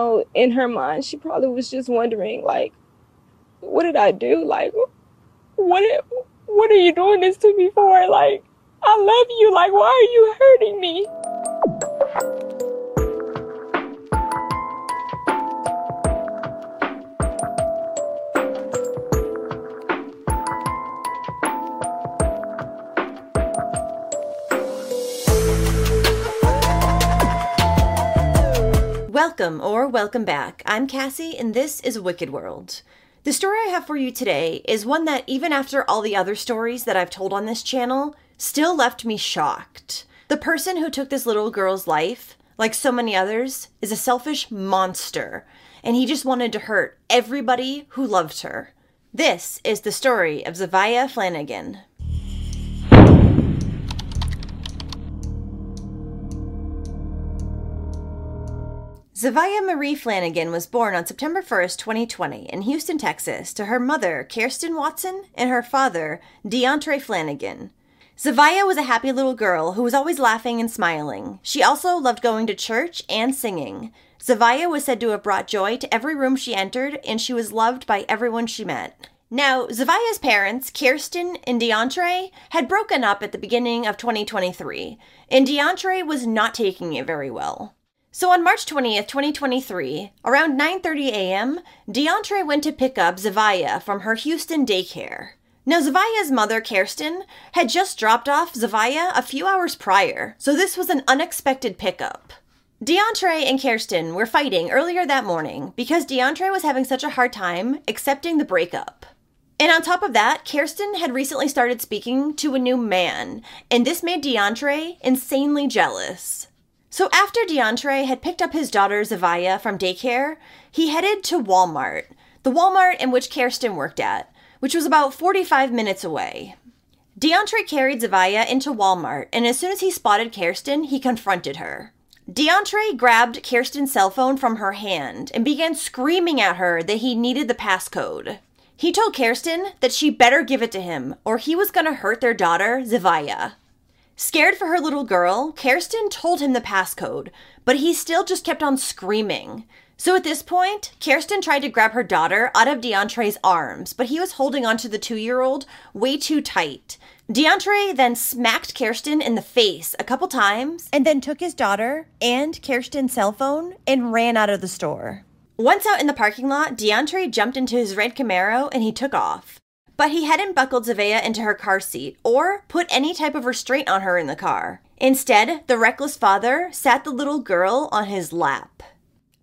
know, in her mind, she probably was just wondering, like, what did I do? Like, what, what are you doing this to me for? Like, I love you. Like, why are you hurting me? Welcome or welcome back. I'm Cassie, and this is Wicked World. The story I have for you today is one that, even after all the other stories that I've told on this channel, still left me shocked. The person who took this little girl's life, like so many others, is a selfish monster, and he just wanted to hurt everybody who loved her. This is the story of Zevaya Flanagan. Zevaya Marie Flanagan was born on September 1st, 2020, in Houston, Texas, to her mother, Kirsten Watson, and her father, Deontray Flanagan. Zevaya was a happy little girl who was always laughing and smiling. She also loved going to church and singing. Zevaya was said to have brought joy to every room she entered, and she was loved by everyone she met. Now, Zevaya's parents, Kirsten and Deontray, had broken up at the beginning of 2023, and Deontray was not taking it very well. So on March 20th, 2023, around 9:30 a.m., Deontray went to pick up Zevaya from her Houston daycare. Now Zevaya's mother, Kirsten, had just dropped off Zevaya a few hours prior, so this was an unexpected pickup. Deontray and Kirsten were fighting earlier that morning because Deontray was having such a hard time accepting the breakup. And on top of that, Kirsten had recently started speaking to a new man, and this made Deontray insanely jealous. So after Deontray had picked up his daughter Zevaya from daycare, he headed to Walmart, the Walmart in which Kirsten worked at, which was about 45 minutes away. Deontray carried Zevaya into Walmart, and as soon as he spotted Kirsten, he confronted her. Deontray grabbed Kirsten's cell phone from her hand and began screaming at her that he needed the passcode. He told Kirsten that she better give it to him, or he was going to hurt their daughter, Zevaya. Scared for her little girl, Kirsten told him the passcode, but he still just kept on screaming. So at this point, Kirsten tried to grab her daughter out of Deontray's arms, but he was holding onto the two year old way too tight. Deontray then smacked Kirsten in the face a couple times and then took his daughter and Kirsten's cell phone and ran out of the store. Once out in the parking lot, Deontray jumped into his red Camaro and he took off. But he hadn't buckled Zevaya into her car seat or put any type of restraint on her in the car. Instead, the reckless father sat the little girl on his lap.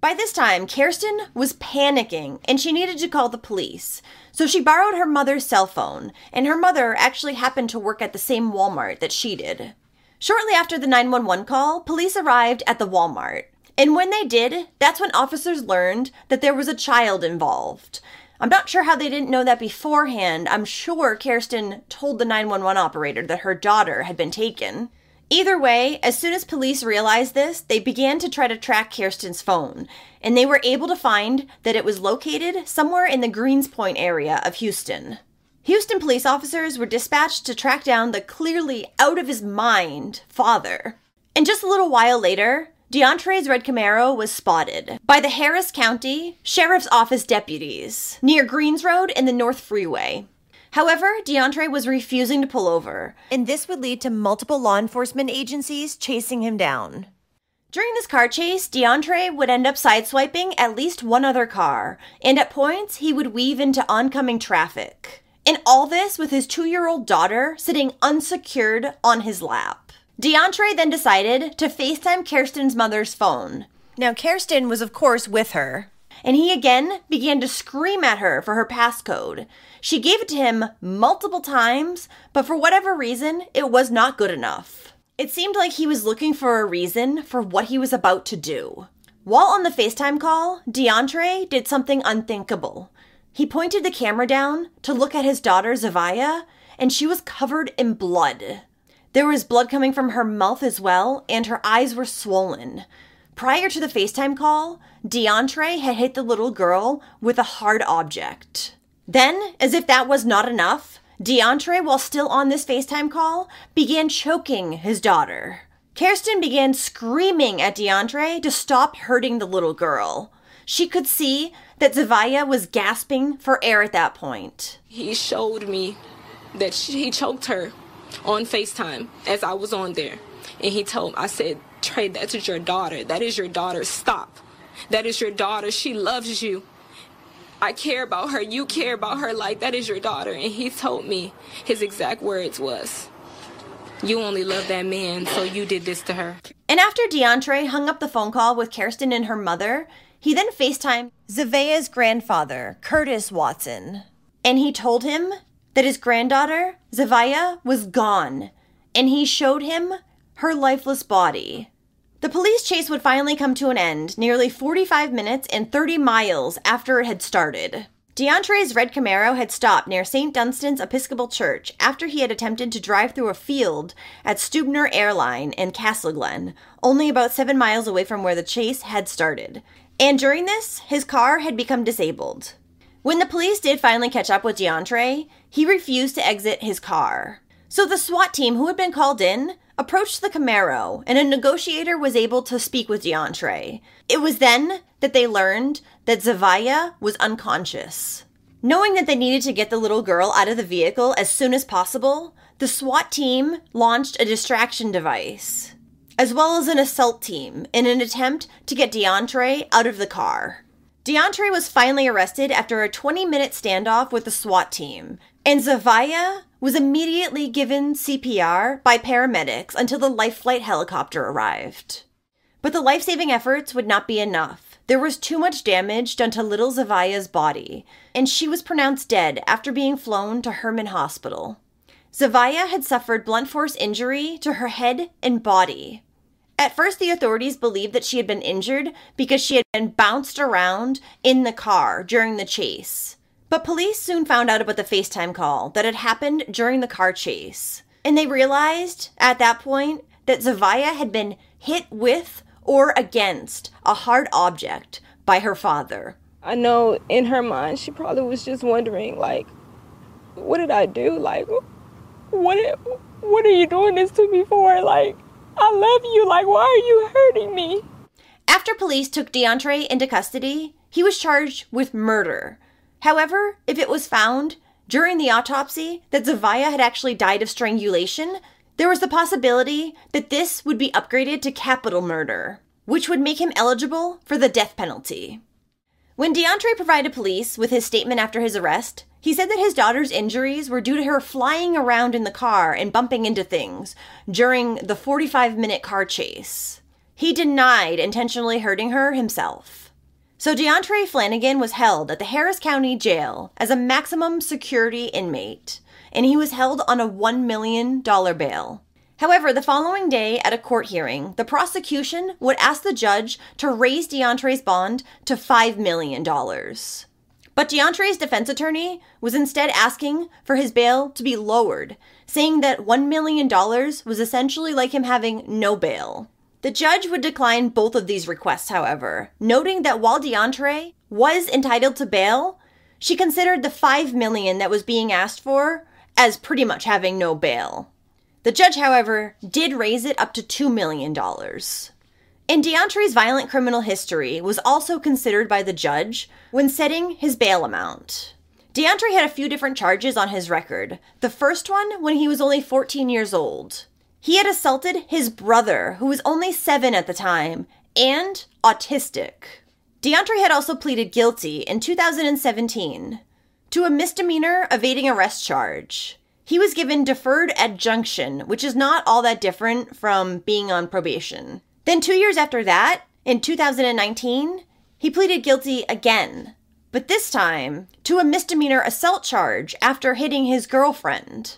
By this time, Kirsten was panicking and she needed to call the police. So she borrowed her mother's cell phone, and her mother actually happened to work at the same Walmart that she did. Shortly after the 911 call, police arrived at the Walmart. And when they did, that's when officers learned that there was a child involved. I'm not sure how they didn't know that beforehand. I'm sure Kirsten told the 911 operator that her daughter had been taken. Either way, as soon as police realized this, they began to try to track Kirsten's phone, and they were able to find that it was located somewhere in the Greenspoint area of Houston. Houston police officers were dispatched to track down the clearly out of his mind father. And just a little while later, Deontray's red Camaro was spotted by the Harris County Sheriff's Office deputies near Greens Road and the North Freeway. However, Deontray was refusing to pull over, and this would lead to multiple law enforcement agencies chasing him down. During this car chase, Deontray would end up sideswiping at least one other car, and at points he would weave into oncoming traffic. And all this with his two year old daughter sitting unsecured on his lap. Deontray then decided to FaceTime Kirsten's mother's phone. Now, Kirsten was, of course, with her, and he again began to scream at her for her passcode. She gave it to him multiple times, but for whatever reason, it was not good enough. It seemed like he was looking for a reason for what he was about to do. While on the FaceTime call, Deontray did something unthinkable. He pointed the camera down to look at his daughter, Zevaya, and she was covered in blood. There was blood coming from her mouth as well, and her eyes were swollen. Prior to the FaceTime call, Deontray had hit the little girl with a hard object. Then, as if that was not enough, Deontray, while still on this FaceTime call, began choking his daughter. Kirsten began screaming at Deontray to stop hurting the little girl. She could see that Zevaya was gasping for air at that point. He showed me that she, he choked her on FaceTime as I was on there. And he told me, I said, Trey, that is your daughter. That is your daughter. Stop. That is your daughter. She loves you. I care about her. You care about her like that is your daughter. And he told me his exact words was, you only love that man, so you did this to her. And after Deontray hung up the phone call with Kirsten and her mother, he then FaceTimed Zevaya's grandfather, Curtis Watson. And he told him that his granddaughter, Zevaya, was gone. And he showed him her lifeless body. The police chase would finally come to an end nearly 45 minutes and 30 miles after it had started. Deontray's red Camaro had stopped near St. Dunstan's Episcopal Church after he had attempted to drive through a field at Stuebner Airline in Castlaglen, only about seven miles away from where the chase had started. And during this, his car had become disabled. When the police did finally catch up with Deontray, he refused to exit his car. So the SWAT team who had been called in approached the Camaro, and a negotiator was able to speak with Deontray. It was then that they learned that Zevaya was unconscious. Knowing that they needed to get the little girl out of the vehicle as soon as possible, the SWAT team launched a distraction device, as well as an assault team, in an attempt to get Deontray out of the car. Deontray was finally arrested after a 20 minute standoff with the SWAT team, and Zevaya was immediately given CPR by paramedics until the life flight helicopter arrived. But the life saving efforts would not be enough. There was too much damage done to little Zevaya's body, and she was pronounced dead after being flown to Hermann Hospital. Zevaya had suffered blunt force injury to her head and body. At first, the authorities believed that she had been injured because she had been bounced around in the car during the chase. But police soon found out about the FaceTime call that had happened during the car chase. And they realized at that point that Zevaya had been hit with or against a hard object by her father. I know in her mind, she probably was just wondering, like, what did I do? Like, what, what are you doing this to me for? Like, I love you. Like, why are you hurting me? After police took Deontray into custody, he was charged with murder However, if it was found during the autopsy that Zevaya had actually died of strangulation, there was the possibility that this would be upgraded to capital murder, which would make him eligible for the death penalty. When Deontray provided police with his statement after his arrest, he said that his daughter's injuries were due to her flying around in the car and bumping into things during the 45 minute car chase. He denied intentionally hurting her himself. So Deontray Flanagan was held at the Harris County Jail as a maximum security inmate, and he was held on a $1 million bail. However, the following day at a court hearing, the prosecution would ask the judge to raise Deontray's bond to $5 million. But Deontray's defense attorney was instead asking for his bail to be lowered, saying that $1 million was essentially like him having no bail. The judge would decline both of these requests, however, noting that while Deontray was entitled to bail, she considered the 5 million that was being asked for as pretty much having no bail. The judge, however, did raise it up to $2 million. And Deontray's violent criminal history was also considered by the judge when setting his bail amount. Deontray had a few different charges on his record. The first one when he was only 14 years old. He had assaulted his brother, who was only seven at the time, and autistic. Deontray had also pleaded guilty in 2017 to a misdemeanor evading arrest charge. He was given deferred adjudication, which is not all that different from being on probation. Then, two years after that, in 2019, he pleaded guilty again, but this time to a misdemeanor assault charge after hitting his girlfriend.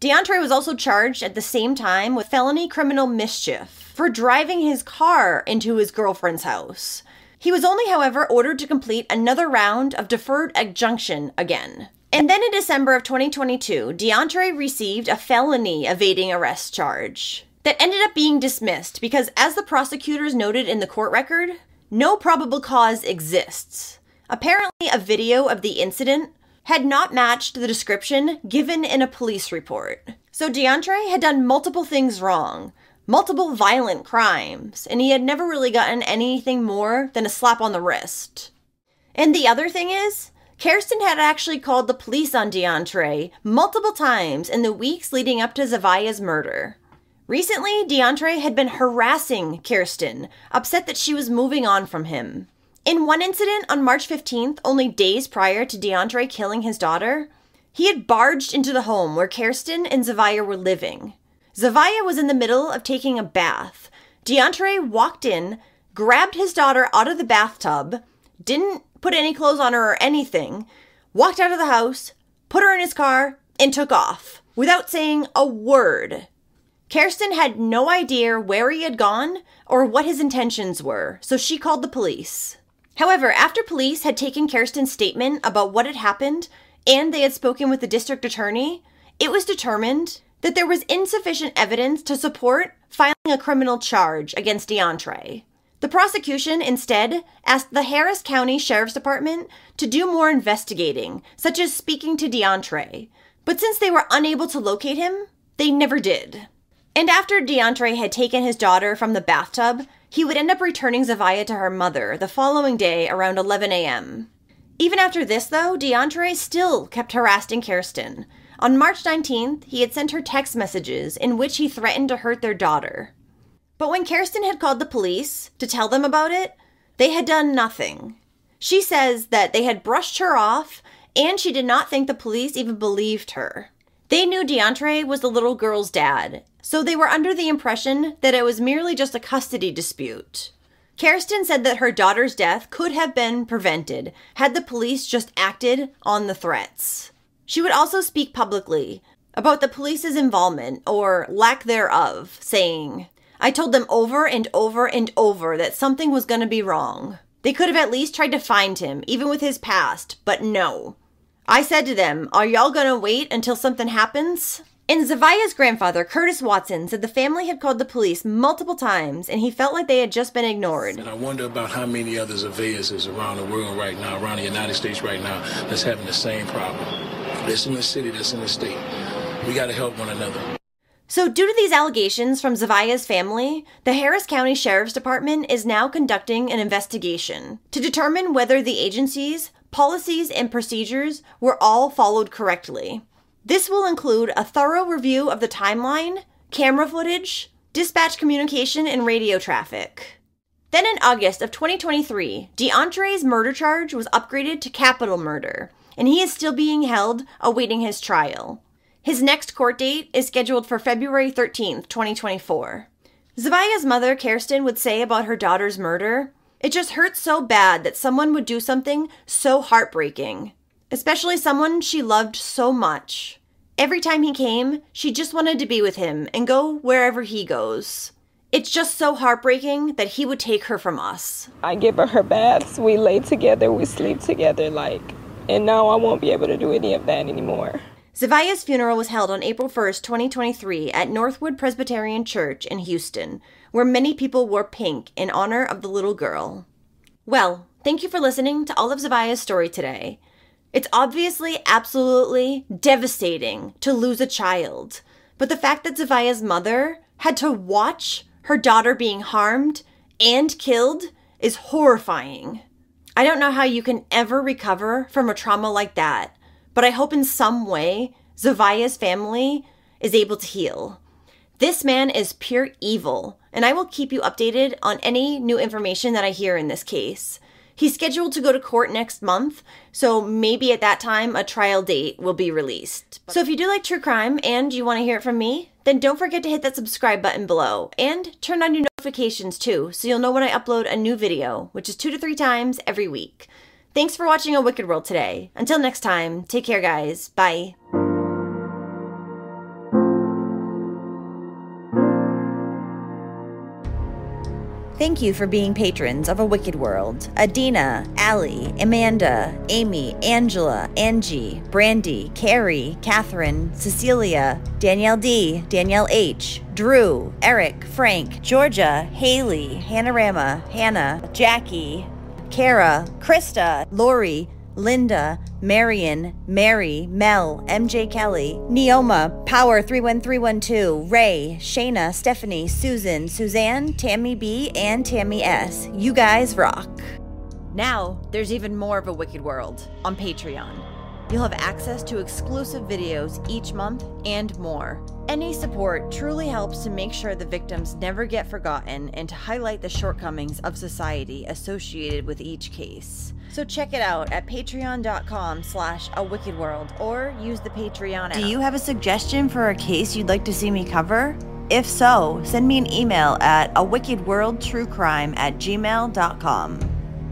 Deontray was also charged at the same time with felony criminal mischief for driving his car into his girlfriend's house. He was only, however, ordered to complete another round of deferred adjudication again. And then in December of 2022, Deontray received a felony evading arrest charge that ended up being dismissed because, as the prosecutors noted in the court record, no probable cause exists. Apparently, a video of the incident had not matched the description given in a police report. So Deontray had done multiple things wrong. multiple violent crimes, and he had never really gotten anything more than a slap on the wrist. And the other thing is, Kirsten had actually called the police on Deontray multiple times in the weeks leading up to Zevaya's murder. Recently, Deontray had been harassing Kirsten, upset that she was moving on from him. In one incident on March 15th, only days prior to Deontray killing his daughter, he had barged into the home where Kirsten and Zevaya were living. Zevaya was in the middle of taking a bath. Deontray walked in, grabbed his daughter out of the bathtub, didn't put any clothes on her or anything, walked out of the house, put her in his car, and took off without saying a word. Kirsten had no idea where he had gone or what his intentions were, so she called the police. However, after police had taken Kirsten's statement about what had happened and they had spoken with the district attorney, it was determined that there was insufficient evidence to support filing a criminal charge against Deontray. The prosecution instead asked the Harris County Sheriff's Department to do more investigating, such as speaking to Deontray. But since they were unable to locate him, they never did. And after Deontray had taken his daughter from the bathtub, he would end up returning Zevaya to her mother the following day around 11 a.m. Even after this, though, Deontray still kept harassing Kirsten. On March 19th, he had sent her text messages in which he threatened to hurt their daughter. But when Kirsten had called the police to tell them about it, they had done nothing. She says that they had brushed her off and she did not think the police even believed her. They knew Deontray was the little girl's dad, so they were under the impression that it was merely just a custody dispute. Kirsten said that her daughter's death could have been prevented had the police just acted on the threats. She would also speak publicly about the police's involvement or lack thereof, saying, I told them over and over and over that something was going to be wrong. They could have at least tried to find him, even with his past, but no. I said to them, Are y'all going to wait until something happens? And Zevaya's grandfather, Curtis Watson, said the family had called the police multiple times and he felt like they had just been ignored. And I wonder about how many other Zevayas is around the world right now, around the United States right now, that's having the same problem. That's in the city, that's in the state. We got to help one another. So, due to these allegations from Zevaya's family, the Harris County Sheriff's Department is now conducting an investigation to determine whether the agency's policies and procedures were all followed correctly. This will include a thorough review of the timeline, camera footage, dispatch communication, and radio traffic. Then in August of 2023, Deontray's murder charge was upgraded to capital murder, and he is still being held awaiting his trial. His next court date is scheduled for February 13th, 2024. Zevaya's mother, Kirsten, would say about her daughter's murder It just hurts so bad that someone would do something so heartbreaking especially someone she loved so much. Every time he came, she just wanted to be with him and go wherever he goes. It's just so heartbreaking that he would take her from us. I give her her baths, we lay together, we sleep together, like, and now I won't be able to do any of that anymore. Zevaya's funeral was held on April 1, 2023, at Northwood Presbyterian Church in Houston, where many people wore pink in honor of the little girl. Well, thank you for listening to all of Zevaya's story today. It's obviously absolutely devastating to lose a child, but the fact that Zevaya's mother had to watch her daughter being harmed and killed is horrifying. I don't know how you can ever recover from a trauma like that, but I hope in some way Zevaya's family is able to heal. This man is pure evil, and I will keep you updated on any new information that I hear in this case. He's scheduled to go to court next month, so maybe at that time a trial date will be released. So if you do like true crime and you want to hear it from me, then don't forget to hit that subscribe button below and turn on your notifications too so you'll know when I upload a new video, which is two to three times every week. Thanks for watching A Wicked World today. Until next time, take care, guys. Bye. Thank you for being patrons of A Wicked World. Adina, Allie, Amanda, Amy, Angela, Angie, Brandy, Carrie, Catherine, Cecilia, Danielle D, Danielle H, Drew, Eric, Frank, Georgia, Haley, Hanorama, Hannah, Jackie, Kara, Krista, Lori, Linda, Marion, Mary, Mel, MJ Kelly, Neoma, Power 31312, Ray, Shayna, Stephanie, Susan, Suzanne, Tammy B, and Tammy S. You guys rock. Now, there's even more of a Wicked World on Patreon. You'll have access to exclusive videos each month and more. Any support truly helps to make sure the victims never get forgotten and to highlight the shortcomings of society associated with each case. So check it out at patreon.com slash a wicked world or use the Patreon app. Do you have a suggestion for a case you'd like to see me cover? If so, send me an email at a wicked world true crime at gmail.com.